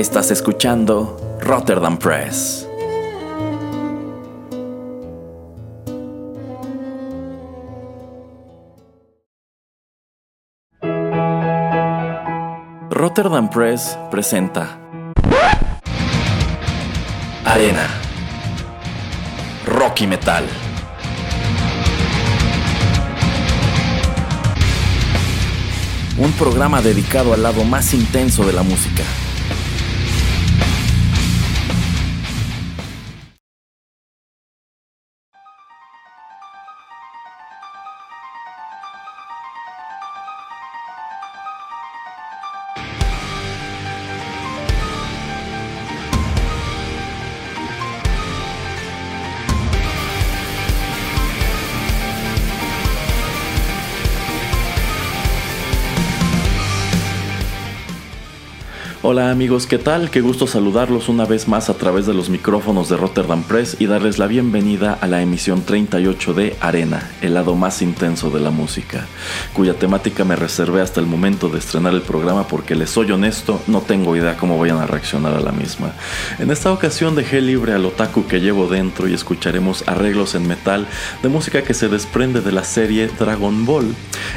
Estás escuchando Rotterdam Press. Rotterdam Press presenta Arena Rocky Metal. Un programa dedicado al lado más intenso de la música. Hola amigos, ¿qué tal? Qué gusto saludarlos una vez más a través de los micrófonos de Rotterdam Press y darles la bienvenida a la emisión 38 de Arena, el lado más intenso de la música, cuya temática me reservé hasta el momento de estrenar el programa porque les soy honesto, no tengo idea cómo vayan a reaccionar a la misma. En esta ocasión dejé libre al otaku que llevo dentro y escucharemos arreglos en metal de música que se desprende de la serie Dragon Ball.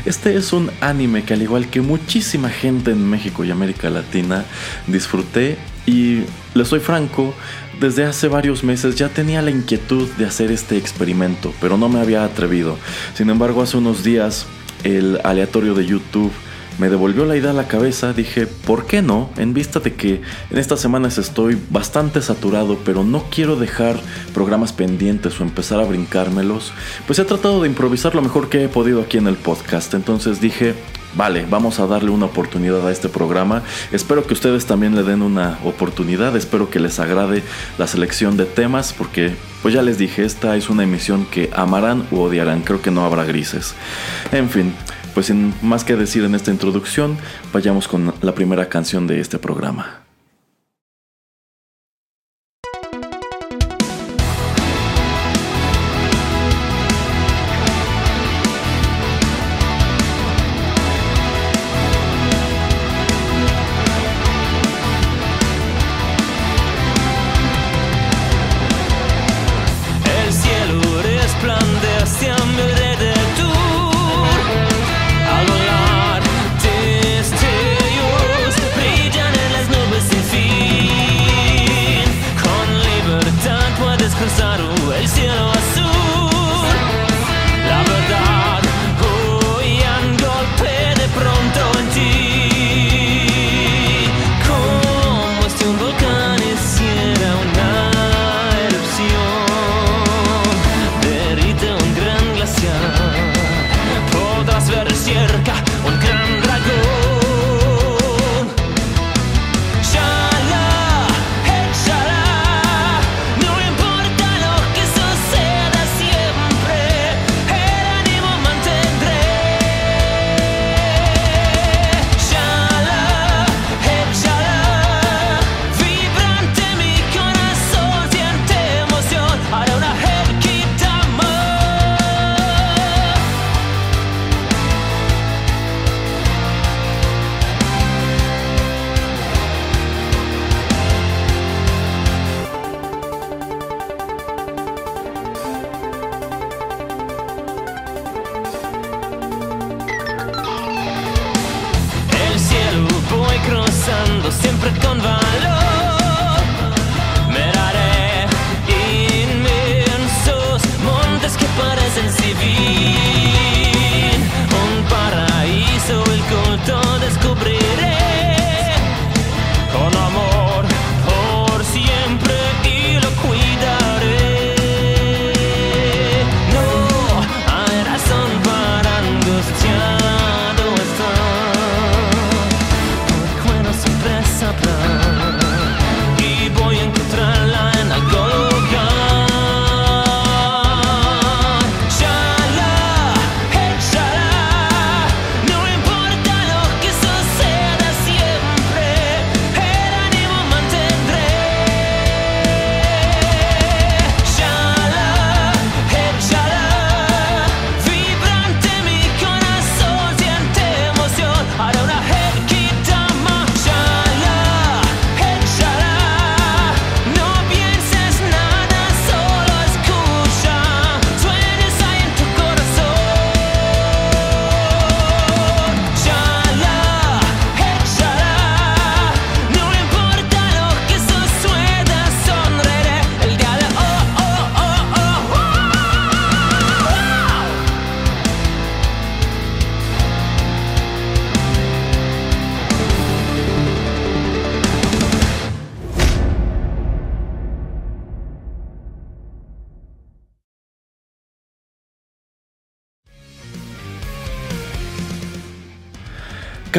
Este es un anime que al igual que muchísima gente en México y América Latina, disfruté y les soy franco, desde hace varios meses ya tenía la inquietud de hacer este experimento, pero no me había atrevido. Sin embargo, hace unos días el aleatorio de YouTube me devolvió la idea a la cabeza, dije, ¿por qué no? En vista de que en estas semanas estoy bastante saturado, pero no quiero dejar programas pendientes o empezar a brincármelos, pues he tratado de improvisar lo mejor que he podido aquí en el podcast. Entonces dije, vale, vamos a darle una oportunidad a este programa. Espero que ustedes también le den una oportunidad, espero que les agrade la selección de temas, porque pues ya les dije, esta es una emisión que amarán u odiarán, creo que no habrá grises. En fin pues sin más que decir en esta introducción, vayamos con la primera canción de este programa.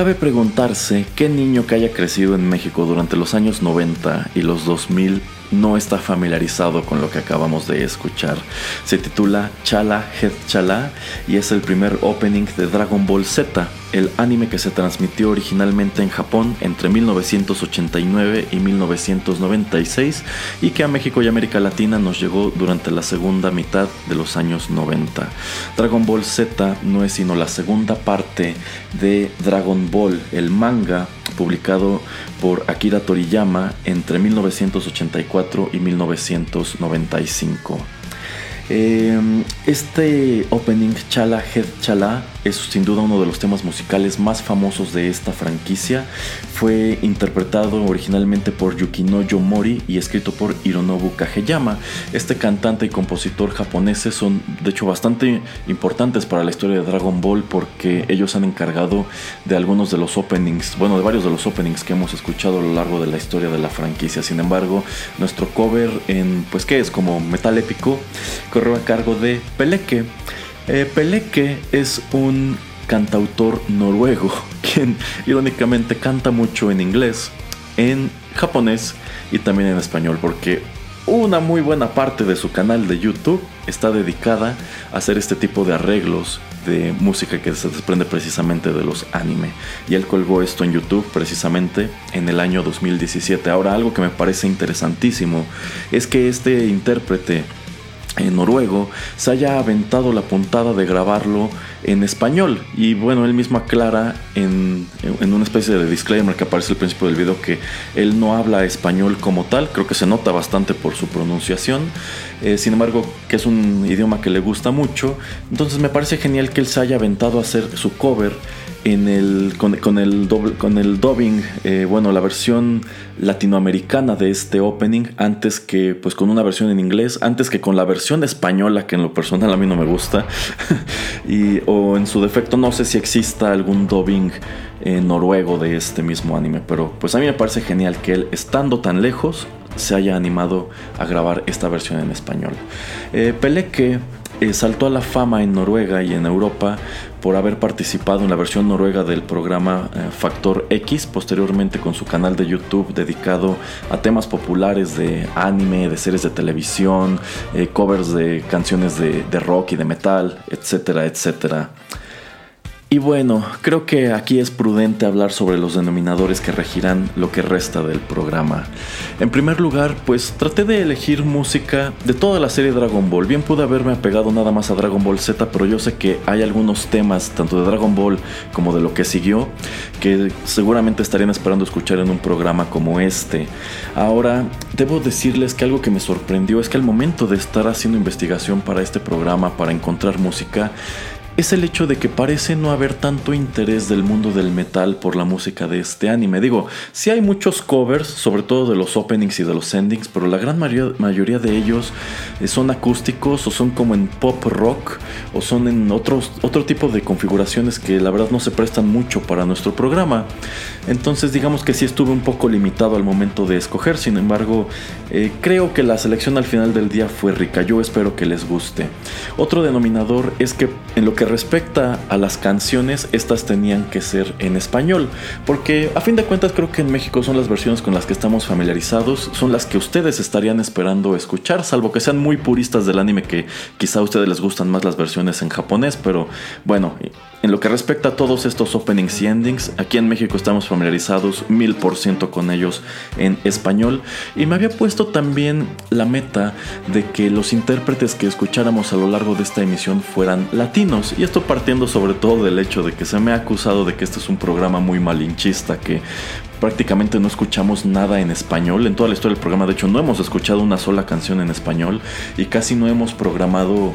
Cabe preguntarse qué niño que haya crecido en México durante los años 90 y los 2000 no está familiarizado con lo que acabamos de escuchar. Se titula Chala Head Chala y es el primer opening de Dragon Ball Z, el anime que se transmitió originalmente en Japón entre 1989 y 1996 y que a México y América Latina nos llegó durante la segunda mitad de los años 90. Dragon Ball Z no es sino la segunda parte de Dragon Ball, el manga publicado por Akira Toriyama entre 1984 y 1995. Em, este opening Chala Head Chala es sin duda uno de los temas musicales más famosos de esta franquicia. Fue interpretado originalmente por Yukinoyo Mori y escrito por Hironobu Kageyama. Este cantante y compositor japoneses son de hecho bastante importantes para la historia de Dragon Ball porque ellos han encargado de algunos de los openings, bueno, de varios de los openings que hemos escuchado a lo largo de la historia de la franquicia. Sin embargo, nuestro cover en, pues, ¿qué es? Como metal épico, corrió a cargo de Peleke. Eh, Peleke es un cantautor noruego, quien irónicamente canta mucho en inglés, en japonés y también en español, porque una muy buena parte de su canal de YouTube está dedicada a hacer este tipo de arreglos de música que se desprende precisamente de los anime. Y él colgó esto en YouTube precisamente en el año 2017. Ahora algo que me parece interesantísimo es que este intérprete en noruego se haya aventado la puntada de grabarlo en español. Y bueno él mismo aclara en, en, una especie de disclaimer que aparece al principio del video que él no habla español como tal. Creo que se nota bastante por su pronunciación. Eh, sin embargo que es un idioma que le gusta mucho. Entonces me parece genial que él se haya aventado a hacer su cover en el, con, el, con el dubbing, eh, bueno, la versión latinoamericana de este opening, antes que pues con una versión en inglés, antes que con la versión española, que en lo personal a mí no me gusta, y, o en su defecto no sé si exista algún dubbing noruego de este mismo anime, pero pues a mí me parece genial que él, estando tan lejos, se haya animado a grabar esta versión en español. Eh, Peleque eh, saltó a la fama en Noruega y en Europa por haber participado en la versión noruega del programa eh, Factor X, posteriormente con su canal de YouTube dedicado a temas populares de anime, de series de televisión, eh, covers de canciones de, de rock y de metal, etcétera, etcétera. Y bueno, creo que aquí es prudente hablar sobre los denominadores que regirán lo que resta del programa. En primer lugar, pues traté de elegir música de toda la serie Dragon Ball. Bien pude haberme apegado nada más a Dragon Ball Z, pero yo sé que hay algunos temas, tanto de Dragon Ball como de lo que siguió, que seguramente estarían esperando escuchar en un programa como este. Ahora, debo decirles que algo que me sorprendió es que al momento de estar haciendo investigación para este programa, para encontrar música, es el hecho de que parece no haber tanto interés del mundo del metal por la música de este anime. Digo, sí hay muchos covers, sobre todo de los openings y de los endings, pero la gran mayoría de ellos eh, son acústicos o son como en pop rock o son en otros, otro tipo de configuraciones que la verdad no se prestan mucho para nuestro programa. Entonces digamos que sí estuve un poco limitado al momento de escoger, sin embargo eh, creo que la selección al final del día fue rica, yo espero que les guste. Otro denominador es que en lo que respecta a las canciones, estas tenían que ser en español, porque a fin de cuentas creo que en México son las versiones con las que estamos familiarizados, son las que ustedes estarían esperando escuchar, salvo que sean muy puristas del anime que quizá a ustedes les gustan más las versiones en japonés, pero bueno, en lo que respecta a todos estos openings y endings, aquí en México estamos familiarizados mil por ciento con ellos en español y me había puesto también la meta de que los intérpretes que escucháramos a lo largo de esta emisión fueran latinos y esto partiendo sobre todo del hecho de que se me ha acusado de que este es un programa muy malinchista que prácticamente no escuchamos nada en español. En toda la historia del programa, de hecho, no hemos escuchado una sola canción en español y casi no hemos programado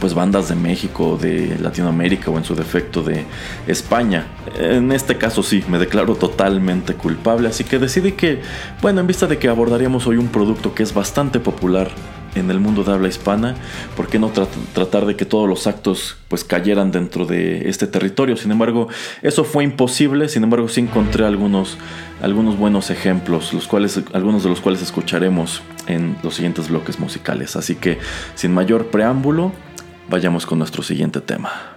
pues bandas de México, de Latinoamérica o en su defecto de España. En este caso sí, me declaro totalmente culpable, así que decidí que, bueno, en vista de que abordaríamos hoy un producto que es bastante popular en el mundo de habla hispana, ¿por qué no tratar de que todos los actos pues cayeran dentro de este territorio? Sin embargo, eso fue imposible, sin embargo sí encontré algunos, algunos buenos ejemplos, los cuales, algunos de los cuales escucharemos en los siguientes bloques musicales. Así que sin mayor preámbulo, Vayamos con nuestro siguiente tema.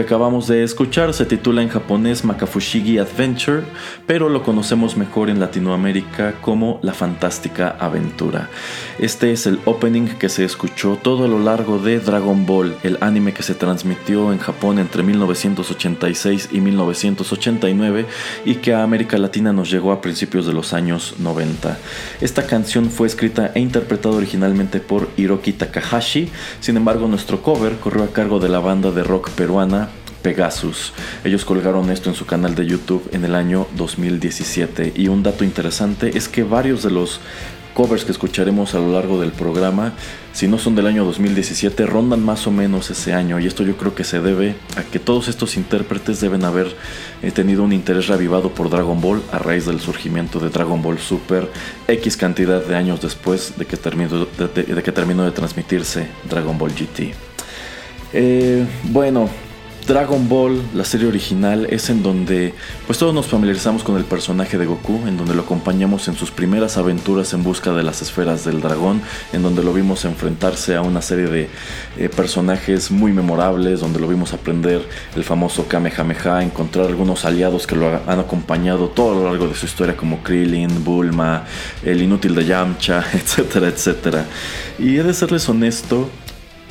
Que acabamos de escuchar se titula en japonés Makafushigi Adventure, pero lo conocemos mejor en Latinoamérica como La Fantástica Aventura. Este es el opening que se escuchó todo a lo largo de Dragon Ball, el anime que se transmitió en Japón entre 1986 y 1989 y que a América Latina nos llegó a principios de los años 90. Esta canción fue escrita e interpretada originalmente por Hiroki Takahashi, sin embargo nuestro cover corrió a cargo de la banda de rock peruana Pegasus. Ellos colgaron esto en su canal de YouTube en el año 2017 y un dato interesante es que varios de los covers que escucharemos a lo largo del programa, si no son del año 2017, rondan más o menos ese año y esto yo creo que se debe a que todos estos intérpretes deben haber eh, tenido un interés reavivado por Dragon Ball a raíz del surgimiento de Dragon Ball Super X cantidad de años después de que terminó de, que terminó de transmitirse Dragon Ball GT. Eh, bueno, Dragon Ball, la serie original, es en donde pues todos nos familiarizamos con el personaje de Goku, en donde lo acompañamos en sus primeras aventuras en busca de las esferas del dragón, en donde lo vimos enfrentarse a una serie de eh, personajes muy memorables, donde lo vimos aprender el famoso Kamehameha, encontrar algunos aliados que lo han acompañado todo a lo largo de su historia como Krillin, Bulma, el inútil de Yamcha, etcétera, etcétera. Y he de serles honesto,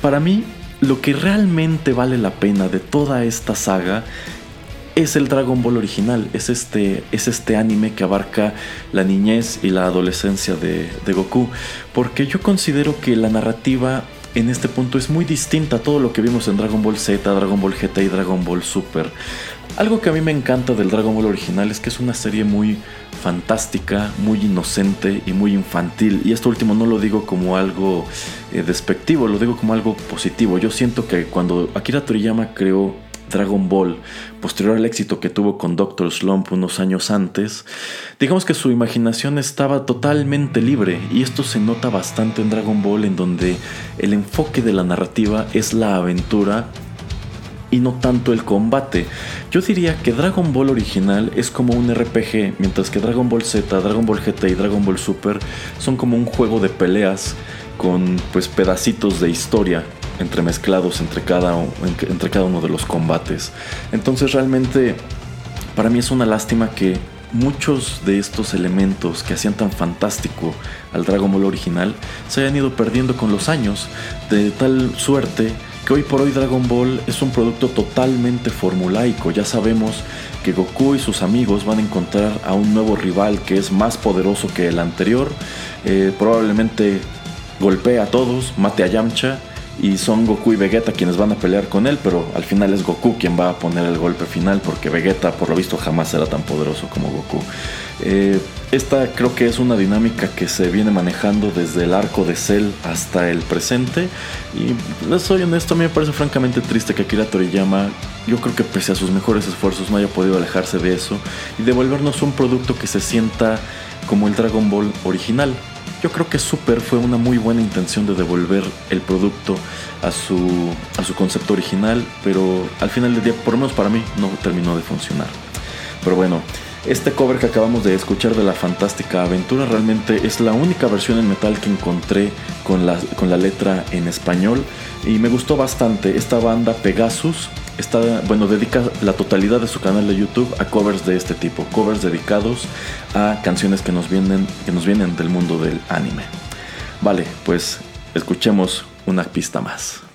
para mí lo que realmente vale la pena de toda esta saga es el Dragon Ball original, es este, es este anime que abarca la niñez y la adolescencia de, Goku, porque yo considero que la narrativa en este punto es muy distinta a todo lo que vimos en Dragon Ball Z, Dragon Ball GT y Dragon Ball Super. Algo que a mí me encanta del Dragon Ball original es que es una serie muy fantástica, muy inocente y muy infantil. Y esto último no lo digo como algo eh, despectivo, lo digo como algo positivo. Yo siento que cuando Akira Toriyama creó Dragon Ball, posterior al éxito que tuvo con Doctor Slump unos años antes, digamos que su imaginación estaba totalmente libre y esto se nota bastante en Dragon Ball en donde el enfoque de la narrativa es la aventura y no tanto el combate. Yo diría que Dragon Ball original es como un RPG, mientras que Dragon Ball Z, Dragon Ball GT y Dragon Ball Super son como un juego de peleas con pues pedacitos de historia entremezclados entre cada, entre cada uno de los combates. Entonces realmente para mí es una lástima que muchos de estos elementos que hacían tan fantástico al Dragon Ball original se hayan ido perdiendo con los años, de tal suerte hoy por hoy Dragon Ball es un producto totalmente formulaico. Ya sabemos que Goku y sus amigos van a encontrar a un nuevo rival que es más poderoso que el anterior. Eh, probablemente golpea a todos, mate a Yamcha y son Goku y Vegeta quienes van a pelear con él, pero al final es Goku quien va a poner el golpe final porque Vegeta por lo visto jamás era tan poderoso como Goku. Eh, esta creo que es una dinámica que se viene manejando desde el arco de Cell hasta el presente y les soy honesto, a mí me parece francamente triste que Akira Toriyama, yo creo que pese a sus mejores esfuerzos no haya podido alejarse de eso y devolvernos un producto que se sienta como el Dragon Ball original. Yo creo que Super fue una muy buena intención de devolver el producto a su, a su concepto original, pero al final del día, por lo menos para mí, no terminó de funcionar. Pero bueno, este cover que acabamos de escuchar de la fantástica aventura realmente es la única versión en metal que encontré con la, con la letra en español y me gustó bastante. Esta banda Pegasus está, bueno, dedica la totalidad de su canal de YouTube a covers de este tipo, covers dedicados a canciones que nos vienen, que nos vienen del mundo del anime. Vale, pues escuchemos una pista más.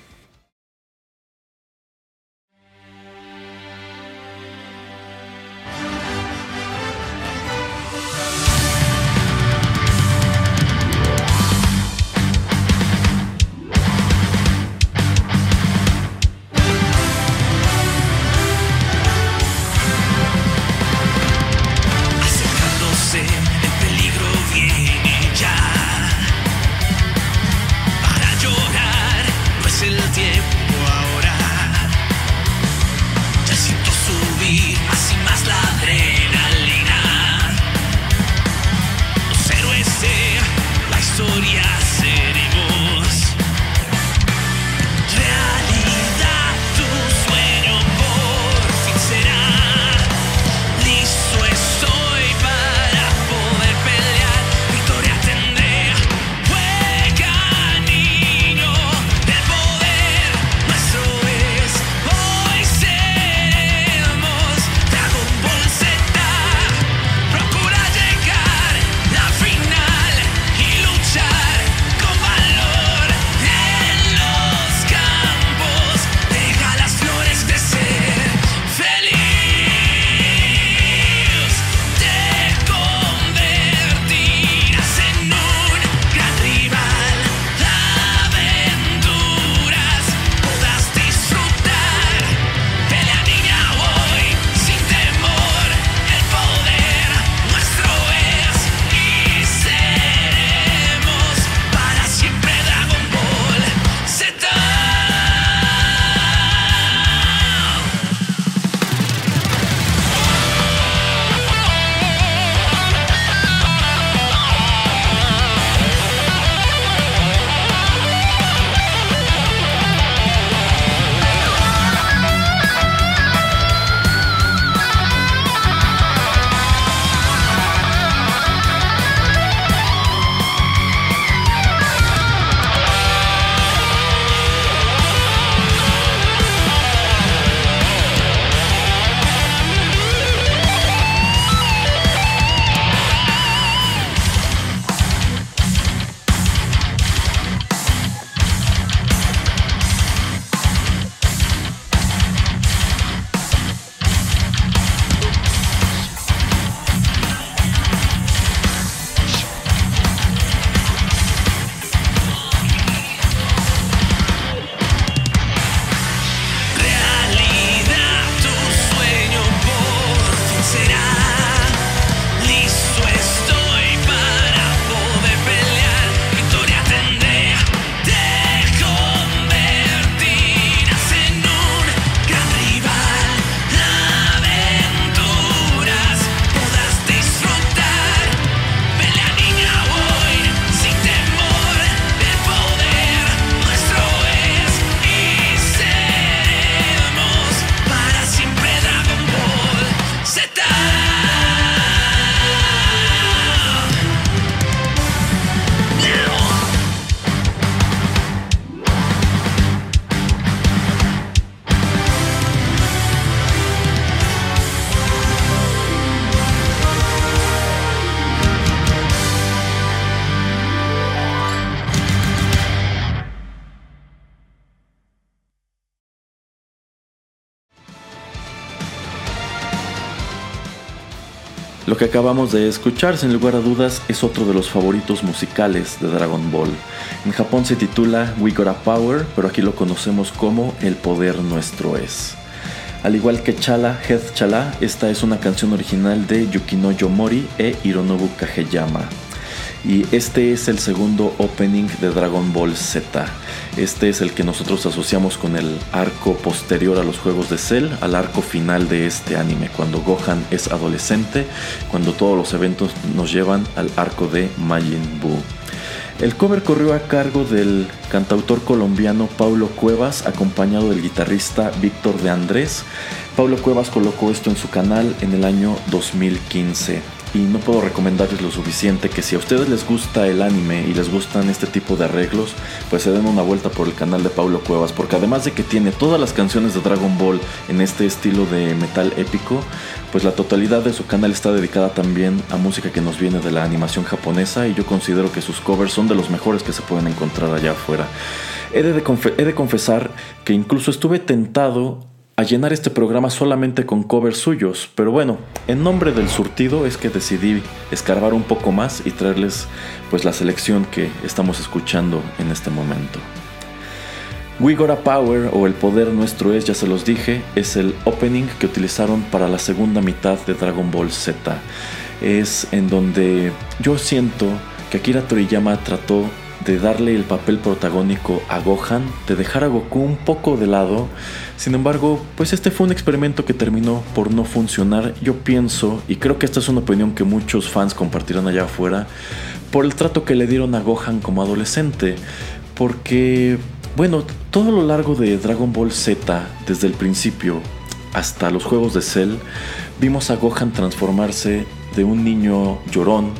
Lo que acabamos de escuchar, sin lugar a dudas, es otro de los favoritos musicales de Dragon Ball. En Japón se titula We Got a Power, pero aquí lo conocemos como El Poder Nuestro Es. Al igual que Chala, Head Chala, esta es una canción original de Yukino Yomori e Hironobu Kageyama y este es el segundo opening de Dragon Ball Z. Este es el que nosotros asociamos con el arco posterior a los juegos de Cell, al arco final de este anime, cuando Gohan es adolescente, cuando todos los eventos nos llevan al arco de Majin Buu. El cover corrió a cargo del cantautor colombiano Paulo Cuevas, acompañado del guitarrista Víctor de Andrés. Paulo Cuevas colocó esto en su canal en el año 2015 y no puedo recomendarles lo suficiente que si a ustedes les gusta el anime y les gustan este tipo de arreglos, pues se den una vuelta por el canal de Pablo Cuevas, porque además de que tiene todas las canciones de Dragon Ball en este estilo de metal épico, pues la totalidad de su canal está dedicada también a música que nos viene de la animación japonesa y yo considero que sus covers son de los mejores que se pueden encontrar allá afuera. He de, he de confesar que incluso estuve tentado a llenar este programa solamente con covers suyos, pero bueno, en nombre del surtido es que decidí escarbar un poco más y traerles pues la selección que estamos escuchando en este momento. We Got a Power o El Poder Nuestro es, ya se los dije, es el opening que utilizaron para la segunda mitad de Dragon Ball Z. Es en donde yo siento que Akira Toriyama trató de darle el papel protagónico a Gohan, de dejar a Goku un poco de lado. Sin embargo, pues este fue un experimento que terminó por no funcionar. Yo pienso, y creo que esta es una opinión que muchos fans compartirán allá afuera, por el trato que le dieron a Gohan como adolescente. Porque, bueno, todo lo largo de Dragon Ball Z, desde el principio hasta los juegos de Cell, vimos a Gohan transformarse de un niño llorón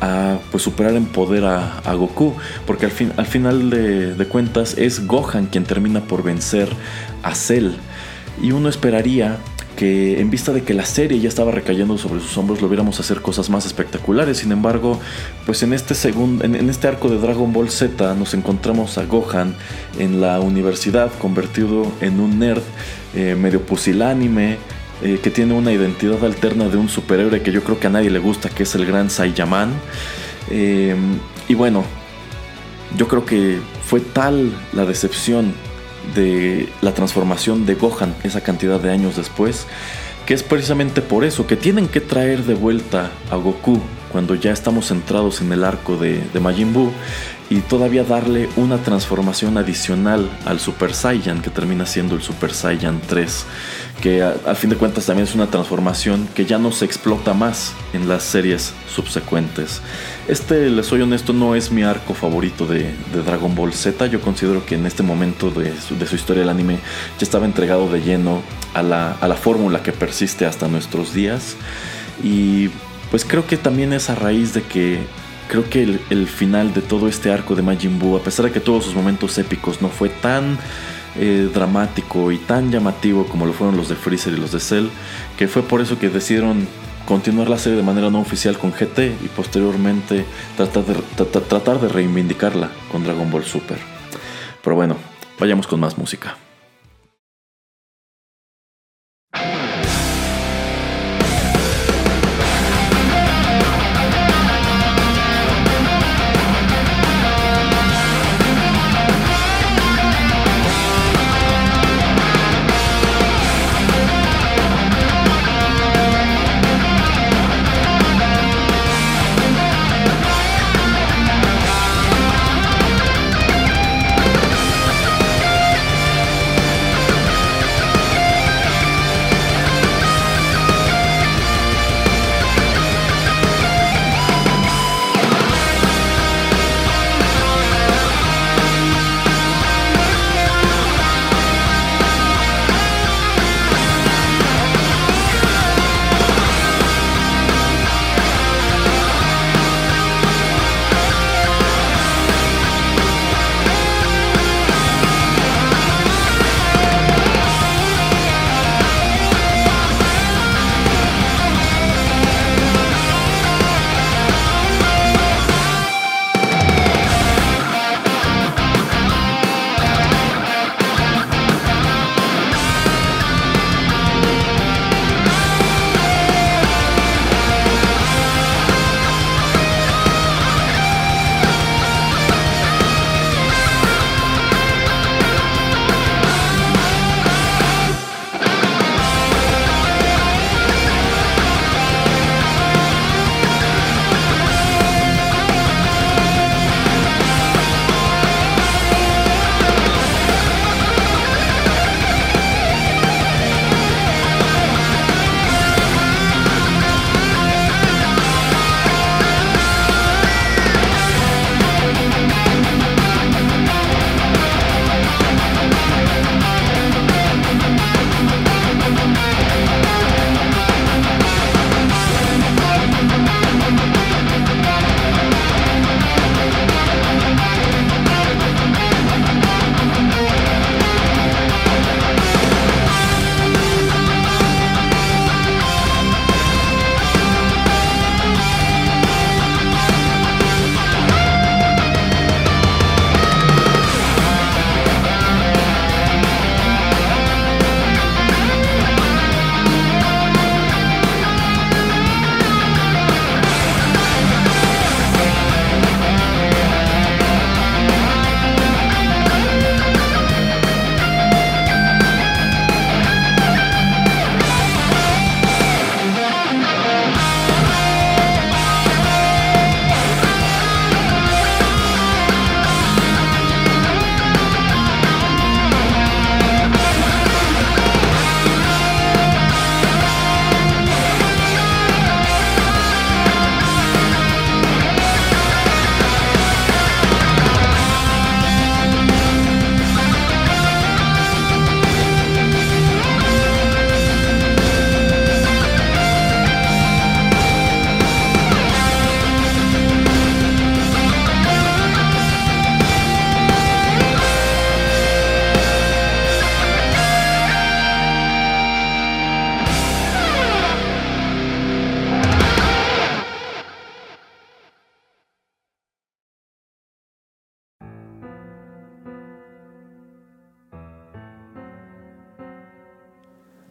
a pues, superar en poder a, Goku, porque al, fin, al final de, cuentas es Gohan quien termina por vencer a Cell. Y uno esperaría que en vista de que la serie ya estaba recayendo sobre sus hombros lo viéramos hacer cosas más espectaculares. Sin embargo, pues en este segundo, en, este arco de Dragon Ball Z nos encontramos a Gohan en la universidad convertido en un nerd eh, medio pusilánime, eh, que tiene una identidad alterna de un superhéroe que yo creo que a nadie le gusta, que es el gran Saiyaman. Eh, y bueno, yo creo que fue tal la decepción de la transformación de Gohan esa cantidad de años después, que es precisamente por eso que tienen que traer de vuelta a Goku cuando ya estamos centrados en el arco de, de Majin Buu y todavía darle una transformación adicional al Super Saiyan que termina siendo el Super Saiyan 3 que al fin de cuentas también es una transformación que ya no se explota más en las series subsecuentes. Este, les soy honesto, no es mi arco favorito de, Dragon Ball Z. Yo considero que en este momento de su, historia del anime ya estaba entregado de lleno a la, a la fórmula que persiste hasta nuestros días. Y pues creo que también es a raíz de que creo que el, final de todo este arco de Majin Buu, a pesar de que todos sus momentos épicos no fue tan eh, dramático y tan llamativo como lo fueron los de Freezer y los de Cell, que fue por eso que decidieron continuar la serie de manera no oficial con GT y posteriormente tratar de, tratar de reivindicarla con Dragon Ball Super. Pero bueno, vayamos con más música.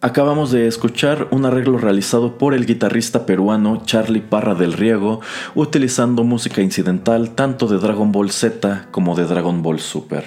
Acabamos de escuchar un arreglo realizado por el guitarrista peruano Charlie Parra del Riego, utilizando música incidental tanto de Dragon Ball Z como de Dragon Ball Super.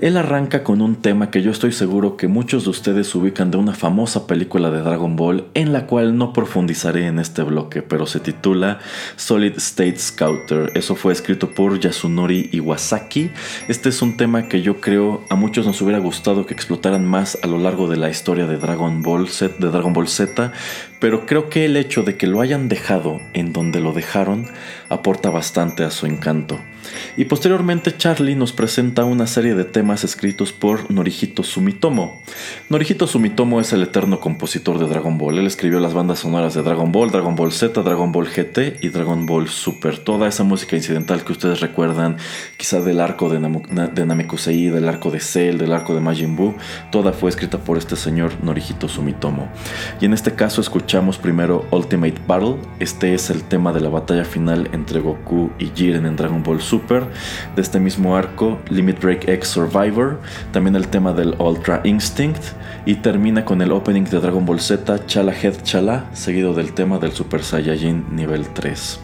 Él arranca con un tema que yo estoy seguro que muchos de ustedes ubican de una famosa película de Dragon Ball, en la cual no profundizaré en este bloque, pero se titula Solid State Scouter. Eso fue escrito por Yasunori Iwasaki. Este es un tema que yo creo a muchos nos hubiera gustado que explotaran más a lo largo de la historia de Dragon Ball De Dragon Ball Z, pero creo que el hecho de que lo hayan dejado en donde lo dejaron aporta bastante a su encanto. Y posteriormente Charlie nos presenta una serie de temas escritos por Norihito Sumitomo. Norihito Sumitomo es el eterno compositor de Dragon Ball. Él escribió las bandas sonoras de Dragon Ball, Dragon Ball Z, Dragon Ball GT y Dragon Ball Super. Toda esa música incidental que ustedes recuerdan, quizá del arco de, Namekusei, del arco de Cell, del arco de Majin Buu, toda fue escrita por este señor Norihito Sumitomo. Y en este caso escuchamos primero Ultimate Battle. Este es el tema de la batalla final entre Goku y Jiren en Dragon Ball Super de este mismo arco, Limit Break X Survivor, también el tema del Ultra Instinct y termina con el opening de Dragon Ball Z Chala Head Chala, seguido del tema del Super Saiyajin nivel 3.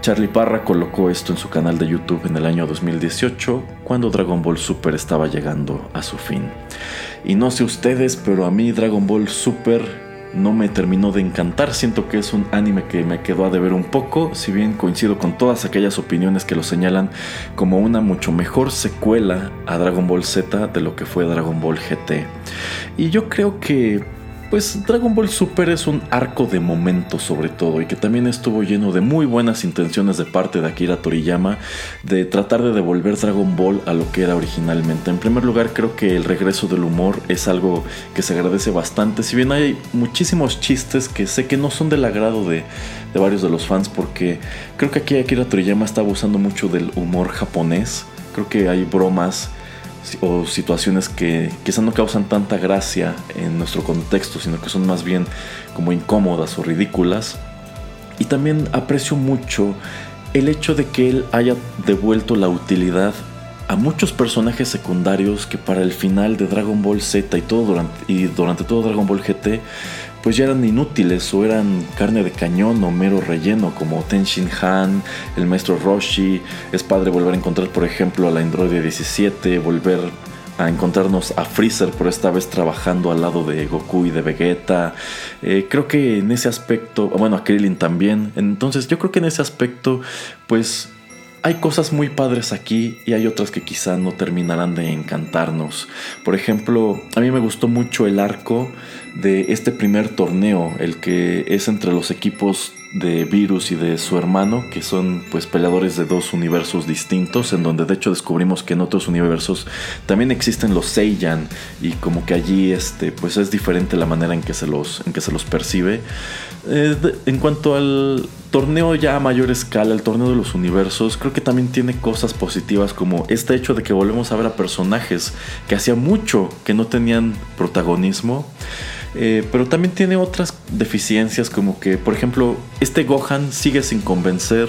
Charlie Parra colocó esto en su canal de YouTube en el año 2018, cuando Dragon Ball Super estaba llegando a su fin. Y no sé ustedes, pero a mí Dragon Ball Super no me terminó de encantar. Siento que es un anime que me quedó a deber un poco, si bien coincido con todas aquellas opiniones que lo señalan como una mucho mejor secuela a Dragon Ball Z de lo que fue Dragon Ball GT. Y yo creo que pues Dragon Ball Super es un arco de momento sobre todo y que también estuvo lleno de muy buenas intenciones de parte de Akira Toriyama de tratar de devolver Dragon Ball a lo que era originalmente. En primer lugar creo que el regreso del humor es algo que se agradece bastante, si bien hay muchísimos chistes que sé que no son del agrado de, varios de los fans porque creo que aquí Akira Toriyama está abusando mucho del humor japonés, creo que hay bromas o situaciones que quizá no causan tanta gracia en nuestro contexto, sino que son más bien como incómodas o ridículas. Y también aprecio mucho el hecho de que él haya devuelto la utilidad a muchos personajes secundarios que para el final de Dragon Ball Z y, todo durante, y durante todo Dragon Ball GT pues ya eran inútiles o eran carne de cañón o mero relleno, como Tenshin Han, el maestro Roshi. Es padre volver a encontrar, por ejemplo, a la Android 17, volver a encontrarnos a Freezer, por esta vez trabajando al lado de Goku y de Vegeta. Eh, creo que en ese aspecto, bueno, a Krillin también. Entonces, yo creo que en ese aspecto, pues hay cosas muy padres aquí y hay otras que quizá no terminarán de encantarnos. Por ejemplo, a mí me gustó mucho el arco de este primer torneo, el que es entre los equipos de Virus y de su hermano, que son pues peleadores de dos universos distintos, en donde de hecho descubrimos que en otros universos también existen los Seiyan y como que allí este pues es diferente la manera en que se los en que se los percibe. Eh, en cuanto al torneo ya a mayor escala, el torneo de los universos, creo que también tiene cosas positivas como este hecho de que volvemos a ver a personajes que hacía mucho que no tenían protagonismo. Eh, pero también tiene otras deficiencias como que, por ejemplo, este Gohan sigue sin convencer.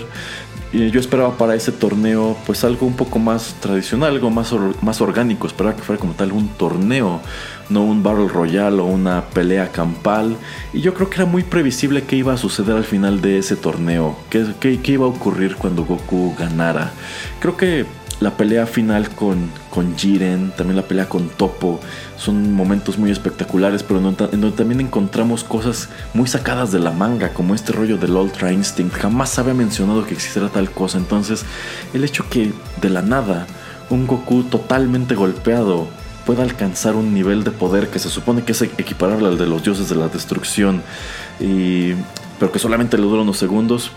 yo esperaba para ese torneo pues algo un poco más tradicional, algo más, más orgánico. Esperaba que fuera como tal un torneo, no un Battle Royale o una pelea campal. Y yo creo que era muy previsible qué iba a suceder al final de ese torneo, qué, qué iba a ocurrir cuando Goku ganara. Creo que la pelea final con, con Jiren, también la pelea con Topo, son momentos muy espectaculares, pero en donde también encontramos cosas muy sacadas de la manga, como este rollo del Ultra Instinct. Jamás había mencionado que existiera tal cosa. Entonces, el hecho que de la nada un Goku totalmente golpeado pueda alcanzar un nivel de poder que se supone que es equiparable al de los dioses de la destrucción, y, pero que solamente le dura unos segundos,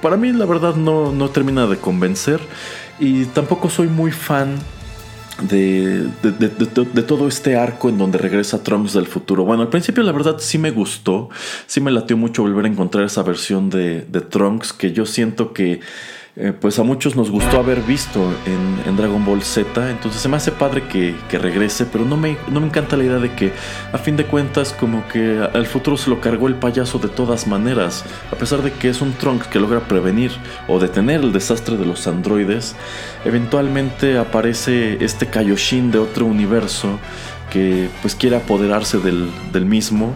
para mí la verdad no, no termina de convencer. Y tampoco soy muy fan de, de, todo este arco en donde regresa Trunks del futuro. Bueno, al principio la verdad sí me gustó, sí me latió mucho volver a encontrar esa versión de, Trunks que yo siento que eh, pues a muchos nos gustó haber visto en, Dragon Ball Z, entonces se me hace padre que, regrese, pero no me, no me encanta la idea de que a fin de cuentas como que al futuro se lo cargó el payaso de todas maneras, a pesar de que es un Trunks que logra prevenir o detener el desastre de los androides, eventualmente aparece este Kaioshin de otro universo que pues quiere apoderarse del, del mismo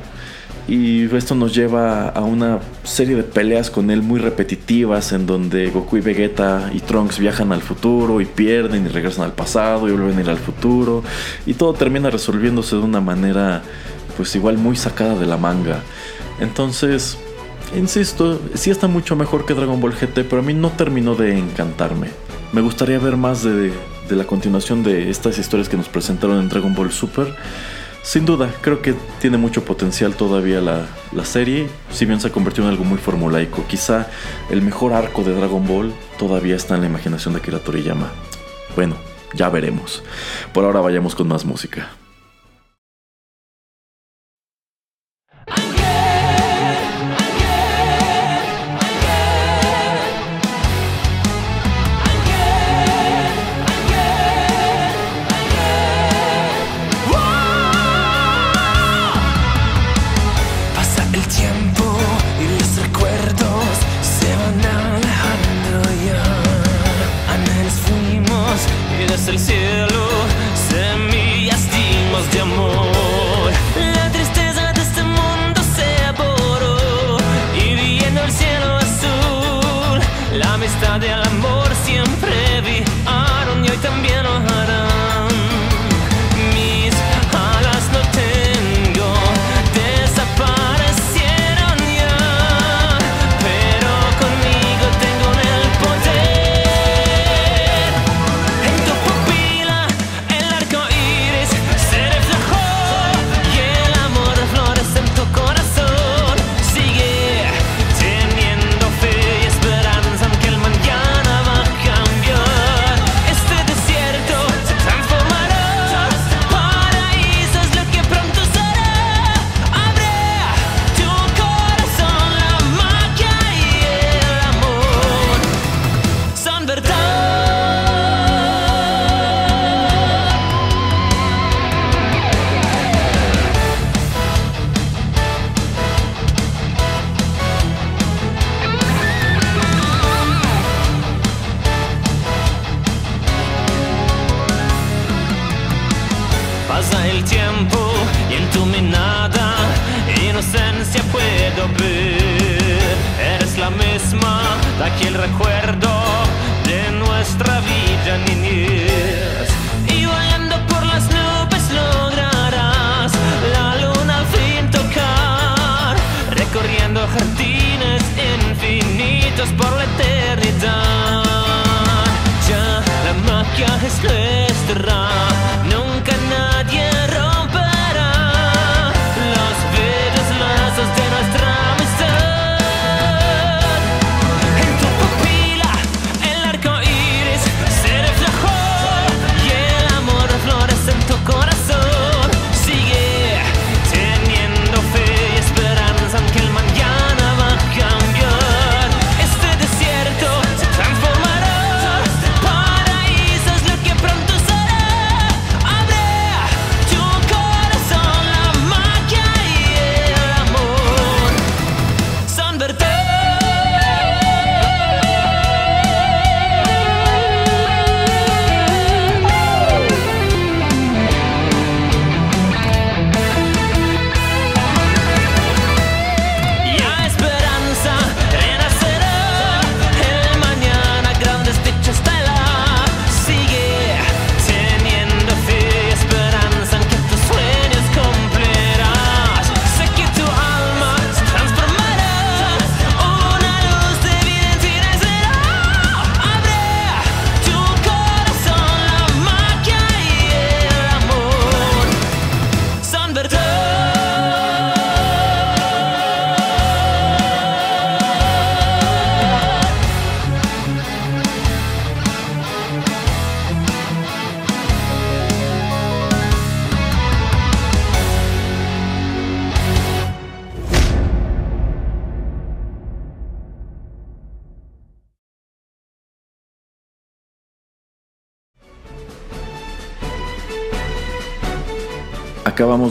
y esto nos lleva a una serie de peleas con él muy repetitivas en donde Goku y Vegeta y Trunks viajan al futuro y pierden y regresan al pasado y vuelven a ir al futuro y todo termina resolviéndose de una manera pues igual muy sacada de la manga. Entonces, insisto, sí está mucho mejor que Dragon Ball GT, pero a mí no terminó de encantarme. Me gustaría ver más de, de la continuación de estas historias que nos presentaron en Dragon Ball Super sin duda, creo que tiene mucho potencial todavía la, serie, si bien se ha convertido en algo muy formulaico. Quizá el mejor arco de Dragon Ball todavía está en la imaginación de Akira Toriyama. Bueno, ya veremos. Por ahora vayamos con más música.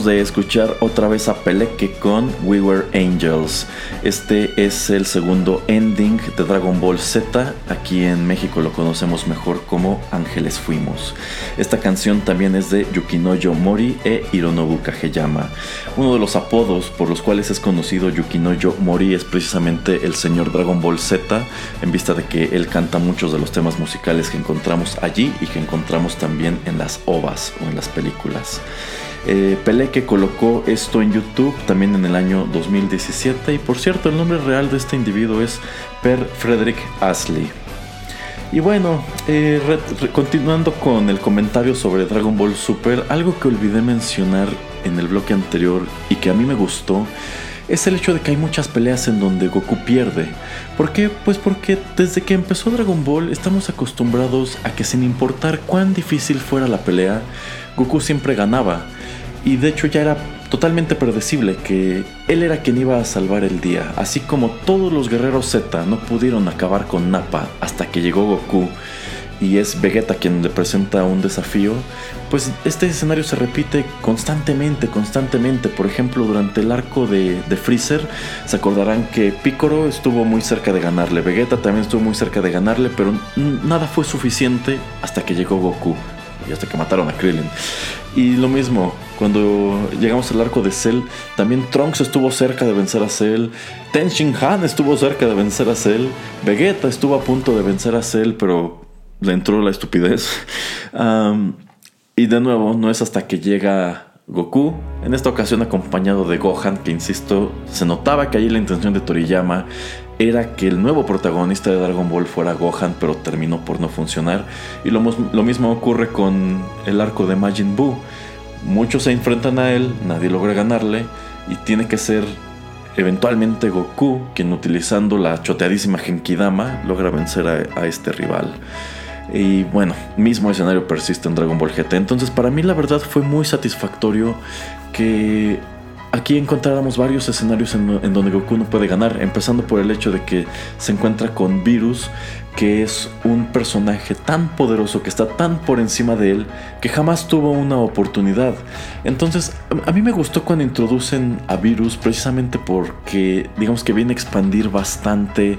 De escuchar otra vez a Peleke con We Were Angels. Este es el segundo ending de Dragon Ball Z. Aquí en México lo conocemos mejor como Ángeles Fuimos. Esta canción también es de Yukinoyo Mori e Hironobu Kageyama. Uno de los apodos por los cuales es conocido Yukinoyo Mori es precisamente el señor Dragon Ball Z, en vista de que él canta muchos de los temas musicales que encontramos allí y que encontramos también en las ovas o en las películas. Eh, que colocó esto en YouTube también en el año 2017 y por cierto el nombre real de este individuo es Per Frederick Ashley. Y bueno, eh, continuando con el comentario sobre Dragon Ball Super, algo que olvidé mencionar en el bloque anterior y que a mí me gustó es el hecho de que hay muchas peleas en donde Goku pierde. ¿Por qué? Pues porque desde que empezó Dragon Ball estamos acostumbrados a que sin importar cuán difícil fuera la pelea, Goku siempre ganaba. Y de hecho ya era totalmente predecible que él era quien iba a salvar el día, así como todos los guerreros Z no pudieron acabar con Nappa hasta que llegó Goku y es Vegeta quien le presenta un desafío, pues este escenario se repite constantemente, constantemente. Por ejemplo, durante el arco de, Freezer, se acordarán que Piccolo estuvo muy cerca de ganarle, Vegeta también estuvo muy cerca de ganarle, pero nada fue suficiente hasta que llegó Goku y hasta que mataron a Krillin. Y lo mismo, cuando llegamos al arco de Cell, también Trunks estuvo cerca de vencer a Cell, Ten Shin Han estuvo cerca de vencer a Cell, Vegeta estuvo a punto de vencer a Cell, pero le entró la estupidez. y de nuevo, no es hasta que llega Goku, en esta ocasión acompañado de Gohan, que insisto, se notaba que allí la intención de Toriyama era que el nuevo protagonista de Dragon Ball fuera Gohan, pero terminó por no funcionar. Y lo, mismo ocurre con el arco de Majin Buu. Muchos se enfrentan a él, nadie logra ganarle, y tiene que ser eventualmente Goku quien utilizando la choteadísima Genkidama logra vencer a, a este rival. Y bueno, mismo escenario persiste en Dragon Ball GT. Entonces para mí la verdad fue muy satisfactorio que aquí encontráramos varios escenarios en, donde Goku no puede ganar, empezando por el hecho de que se encuentra con Virus, que es un personaje tan poderoso, que está tan por encima de él, que jamás tuvo una oportunidad. Entonces, a mí me gustó cuando introducen a Virus, precisamente porque, digamos que viene a expandir bastante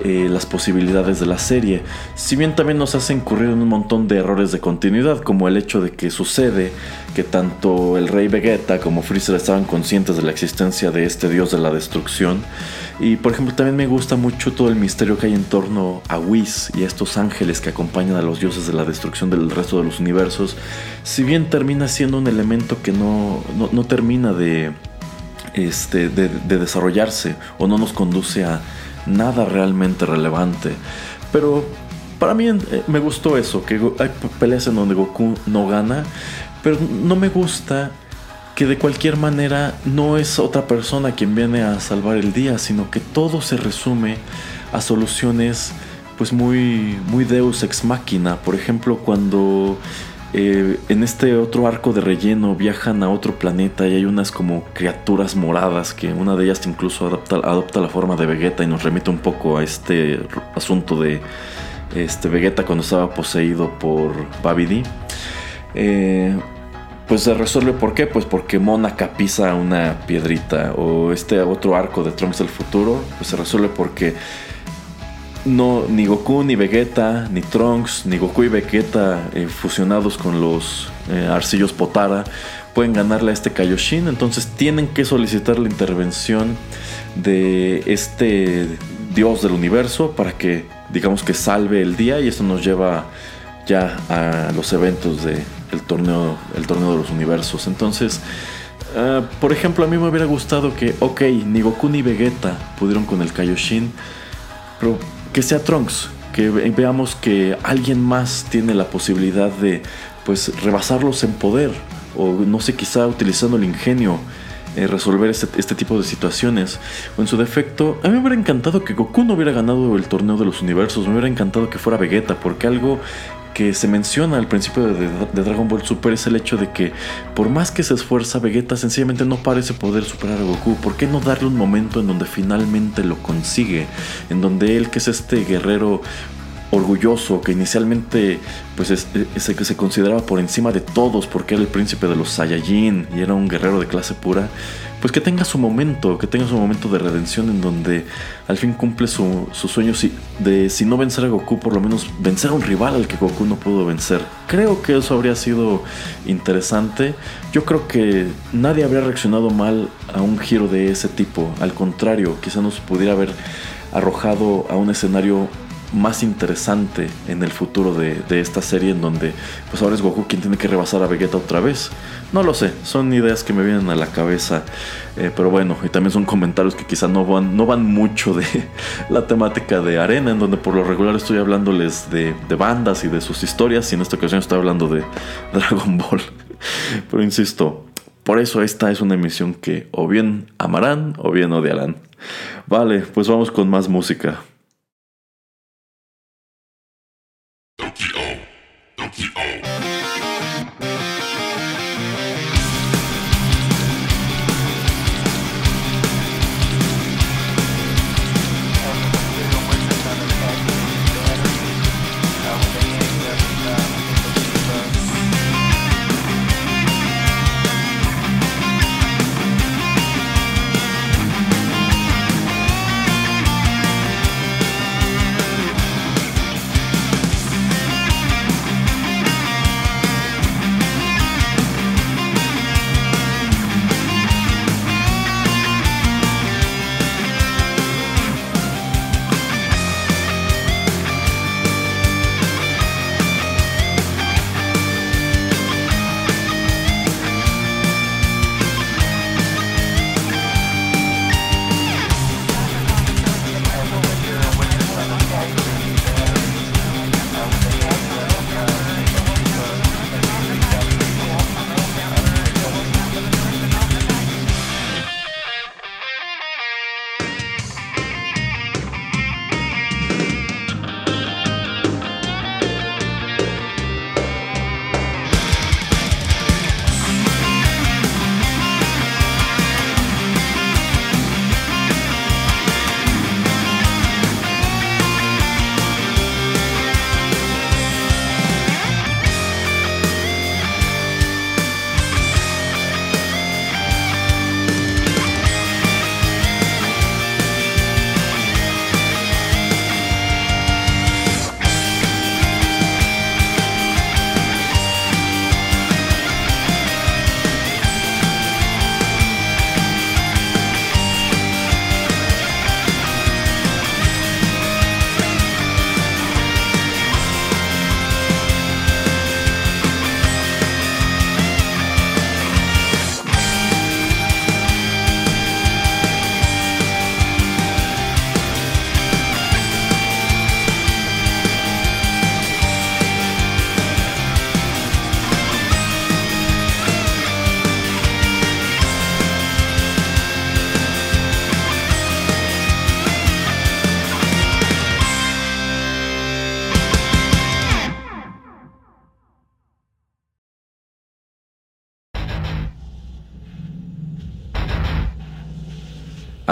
eh, las posibilidades de la serie. Si bien también nos hace incurrir en un montón de errores de continuidad, como el hecho de que sucede que tanto el rey Vegeta como Freezer estaban conscientes de la existencia de este dios de la destrucción. Y por ejemplo también me gusta mucho todo el misterio que hay en torno a Whis y a estos ángeles que acompañan a los dioses de la destrucción del resto de los universos. Si bien termina siendo un elemento que no, no, termina de, este, de desarrollarse o no nos conduce a nada realmente relevante. Pero para mí eh, me gustó eso, que hay peleas en donde Goku no gana, pero no me gusta que de cualquier manera no es otra persona quien viene a salvar el día, sino que todo se resume a soluciones pues muy muy deus ex machina, por ejemplo, cuando eh, en este otro arco de relleno viajan a otro planeta y hay unas como criaturas moradas que una de ellas incluso adopta, adopta la forma de Vegeta y nos remite un poco a este asunto de este Vegeta cuando estaba poseído por Babidi. Eh, pues se resuelve por qué? Pues porque Monaka pisa una piedrita o este otro arco de Trunks del futuro, pues se resuelve porque no, ni Goku, ni Vegeta, ni Trunks, ni Goku y Vegeta eh, fusionados con los eh, arcillos Potara pueden ganarle a este Kaioshin. Entonces tienen que solicitar la intervención de este dios del universo para que, digamos que salve el día. Y esto nos lleva ya a los eventos del torneo, el torneo de los universos. Entonces. Ah, por ejemplo, a mí me hubiera gustado que, ok, ni Goku ni Vegeta pudieron con el Kaioshin, pero que sea Trunks, que veamos que alguien más tiene la posibilidad de pues rebasarlos en poder o no sé, quizá utilizando el ingenio eh, resolver este, este, tipo de situaciones. O en su defecto, a mí me hubiera encantado que Goku no hubiera ganado el torneo de los universos, me hubiera encantado que fuera Vegeta, porque algo que se menciona al principio de, Dragon Ball Super es el hecho de que por más que se esfuerza Vegeta sencillamente no parece poder superar a Goku. ¿Por qué no darle un momento en donde finalmente lo consigue? En donde él, que es este guerrero orgulloso, que inicialmente pues es, que se consideraba por encima de todos porque era el príncipe de los Saiyajin y era un guerrero de clase pura, pues que tenga su momento, que tenga su momento de redención en donde al fin cumple su, su sueño de si no vencer a Goku, por lo menos vencer a un rival al que Goku no pudo vencer. Creo que eso habría sido interesante. Yo creo que nadie habría reaccionado mal a un giro de ese tipo. Al contrario, quizá nos pudiera haber arrojado a un escenario más interesante en el futuro de, esta serie en donde pues ahora es Goku quien tiene que rebasar a Vegeta otra vez. No lo sé, son ideas que me vienen a la cabeza, eh, pero bueno, y también son comentarios que quizá no van, no van mucho de la temática de Arena, en donde por lo regular estoy hablándoles de, de bandas y de sus historias, y en esta ocasión estoy hablando de Dragon Ball. Pero insisto, por eso esta es una emisión que o bien amarán o bien odiarán. Vale, pues vamos con más música.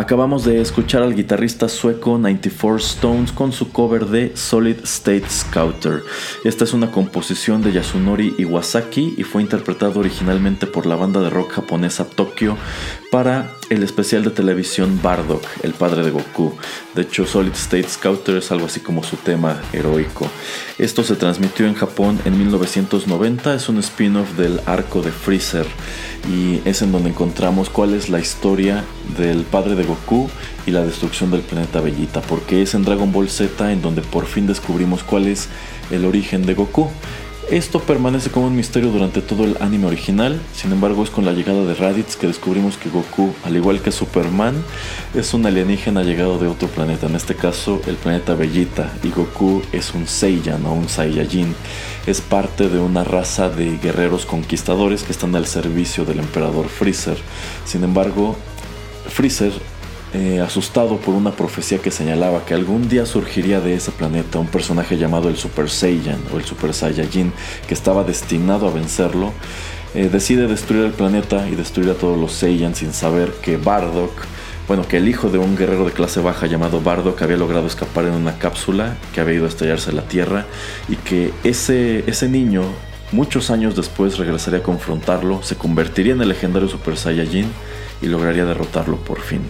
Acabamos de escuchar al guitarrista sueco 94 Stones con su cover de Solid State Scouter. Esta es una composición de Yasunori Iwasaki y fue interpretada originalmente por la banda de rock japonesa Tokyo para el especial de televisión Bardock, el padre de Goku. De hecho, Solid State Scouter es algo así como su tema heroico. Esto se transmitió en Japón en 1990, es un spin-off del arco de Freezer y es en donde encontramos cuál es la historia del padre de Goku y la destrucción del planeta Bellita, porque es en Dragon Ball Z en donde por fin descubrimos cuál es el origen de Goku. Esto permanece como un misterio durante todo el anime original, sin embargo es con la llegada de Raditz que descubrimos que Goku, al igual que Superman, es un alienígena llegado de otro planeta, en este caso el planeta Bellita, y Goku es un Saiyan o un Saiyajin, es parte de una raza de guerreros conquistadores que están al servicio del emperador Freezer. Sin embargo, Freezer eh, asustado por una profecía que señalaba que algún día surgiría de ese planeta un personaje llamado el Super Saiyan o el Super Saiyajin que estaba destinado a vencerlo, eh, decide destruir el planeta y destruir a todos los Saiyan sin saber que Bardock bueno, que el hijo de un guerrero de clase baja llamado Bardock había logrado escapar en una cápsula que había ido a estallarse en la Tierra y que ese, ese niño muchos años después regresaría a confrontarlo, se convertiría en el legendario Super Saiyajin y lograría derrotarlo por fin.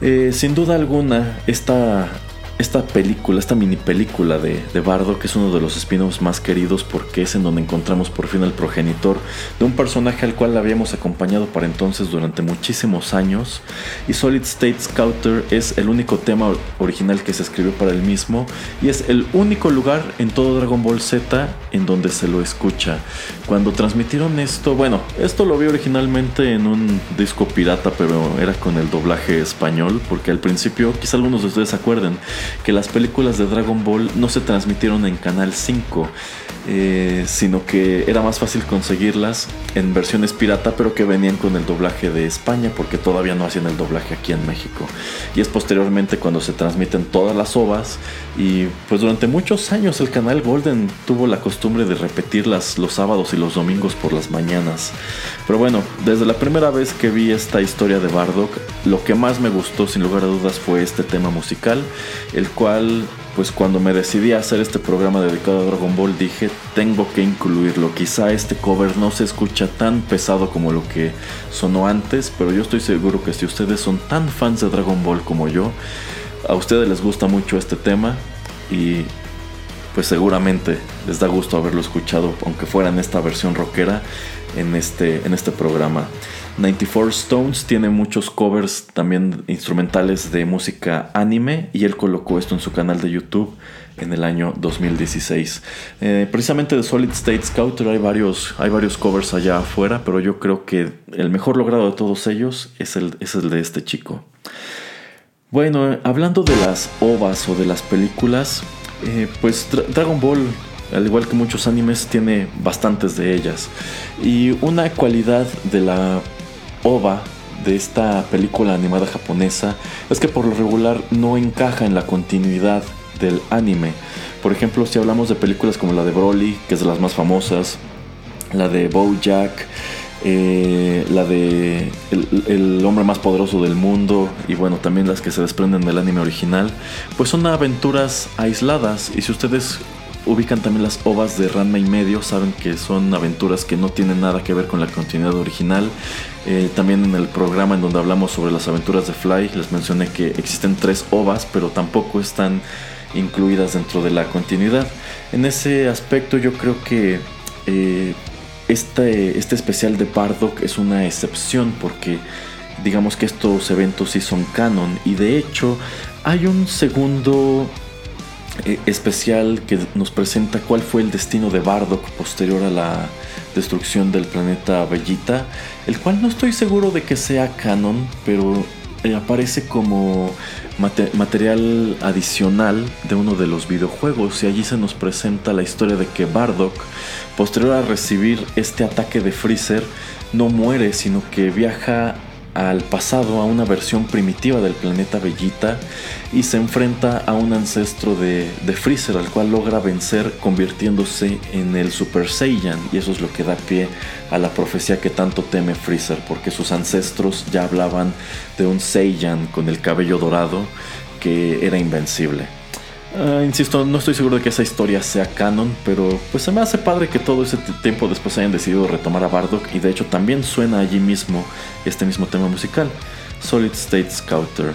Eh, sin duda alguna, esta, esta película, esta mini película de, de Bardo, que es uno de los spin-offs más queridos porque es en donde encontramos por fin el progenitor de un personaje al cual habíamos acompañado para entonces durante muchísimos años. Y Solid State Scouter es el único tema original que se escribió para el mismo y es el único lugar en todo Dragon Ball Z en donde se lo escucha. Cuando transmitieron esto, bueno, esto lo vi originalmente en un disco pirata, pero era con el doblaje español, porque al principio, quizá algunos de ustedes se acuerden, que las películas de Dragon Ball no se transmitieron en Canal 5, eh, sino que era más fácil conseguirlas en versiones pirata, pero que venían con el doblaje de España, porque todavía no hacían el doblaje aquí en México. Y es posteriormente cuando se transmiten todas las ovas, y pues durante muchos años el canal Golden tuvo la costumbre de repetirlas los sábados y los domingos por las mañanas. Pero bueno, desde la primera vez que vi esta historia de Bardock, lo que más me gustó sin lugar a dudas fue este tema musical, el cual pues cuando me decidí a hacer este programa dedicado a Dragon Ball dije tengo que incluirlo. Quizá este cover no se escucha tan pesado como lo que sonó antes, pero yo estoy seguro que si ustedes son tan fans de Dragon Ball como yo, a ustedes les gusta mucho este tema y pues seguramente les da gusto haberlo escuchado, aunque fuera en esta versión rockera, en este, en este programa. 94 Stones tiene muchos covers también instrumentales de música anime y él colocó esto en su canal de YouTube en el año 2016. Eh, precisamente de Solid State Scouter hay varios, hay varios covers allá afuera, pero yo creo que el mejor logrado de todos ellos es el, es el de este chico. Bueno, hablando de las ovas o de las películas, eh, pues Dragon Ball al igual que muchos animes, tiene bastantes de ellas. Y una cualidad de la OVA de esta película animada japonesa es que por lo regular no encaja en la continuidad del anime. Por ejemplo, si hablamos de películas como la de Broly, que es de las más famosas, la de Bojack, eh, la de el, hombre más poderoso del mundo y bueno, también las que se desprenden del anime original, pues son aventuras aisladas y si ustedes ubican también las ovas de Ranma y medio, saben que son aventuras que no tienen nada que ver con la continuidad original. Eh, también en el programa en donde hablamos sobre las aventuras de Fly, les mencioné que existen tres ovas, pero tampoco están incluidas dentro de la continuidad. En ese aspecto yo creo que eh, este, este especial de Bardock es una excepción porque digamos que estos eventos sí son canon y de hecho hay un segundo eh, especial que nos presenta cuál fue el destino de Bardock posterior a la destrucción del planeta Bellita, el cual no estoy seguro de que sea canon, pero eh, aparece como material adicional de uno de los videojuegos y allí se nos presenta la historia de que Bardock, posterior a recibir este ataque de Freezer, no muere, sino que viaja al pasado, a una versión primitiva del planeta Bellita y se enfrenta a un ancestro de, de, Freezer al cual logra vencer convirtiéndose en el Super Saiyan y eso es lo que da pie a la profecía que tanto teme Freezer porque sus ancestros ya hablaban de un Saiyan con el cabello dorado que era invencible. Uh, insisto, no estoy seguro de que esa historia sea canon, pero pues se me hace padre que todo ese tiempo después hayan decidido retomar a Bardock y de hecho también suena allí mismo este mismo tema musical, Solid State Scouter.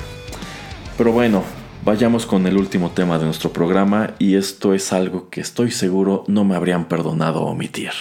Pero bueno, vayamos con el último tema de nuestro programa y esto es algo que estoy seguro no me habrían perdonado omitir.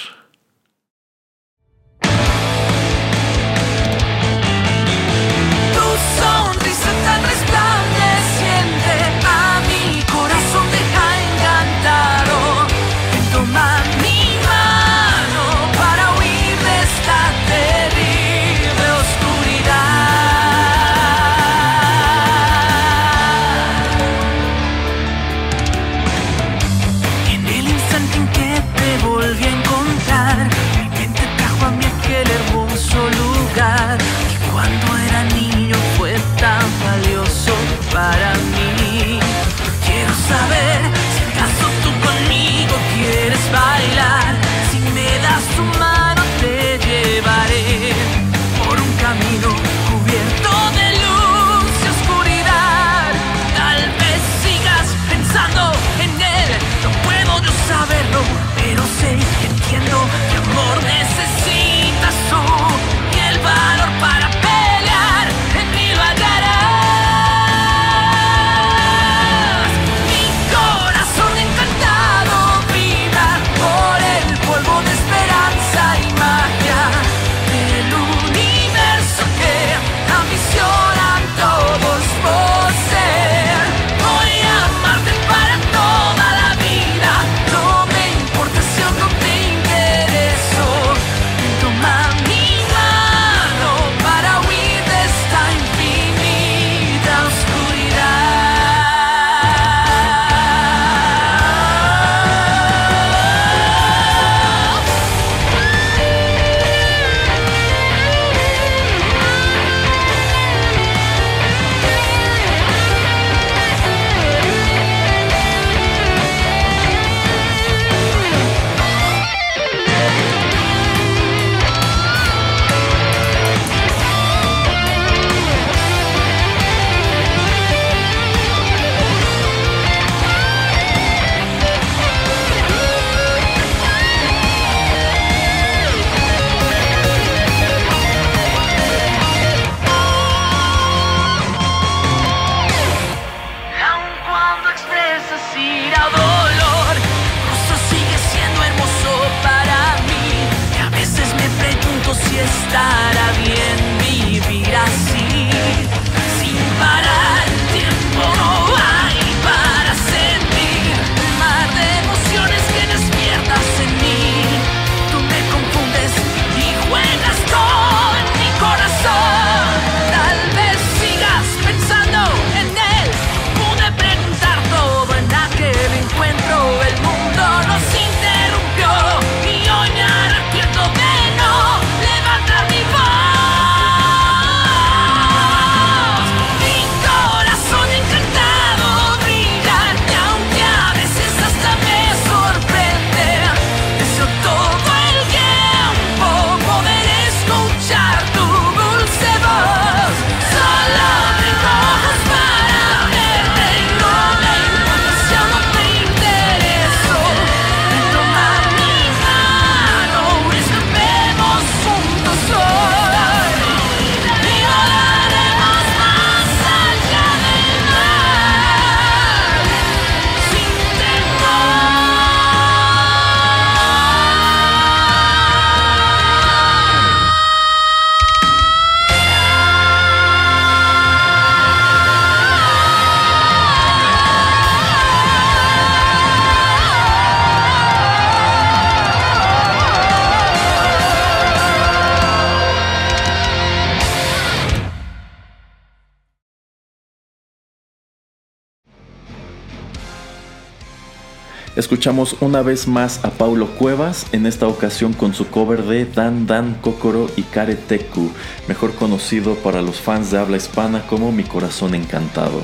Escuchamos una vez más a Paulo Cuevas, en esta ocasión con su cover de Dan Dan Kokoro y Kareteku, mejor conocido para los fans de habla hispana como Mi Corazón Encantado.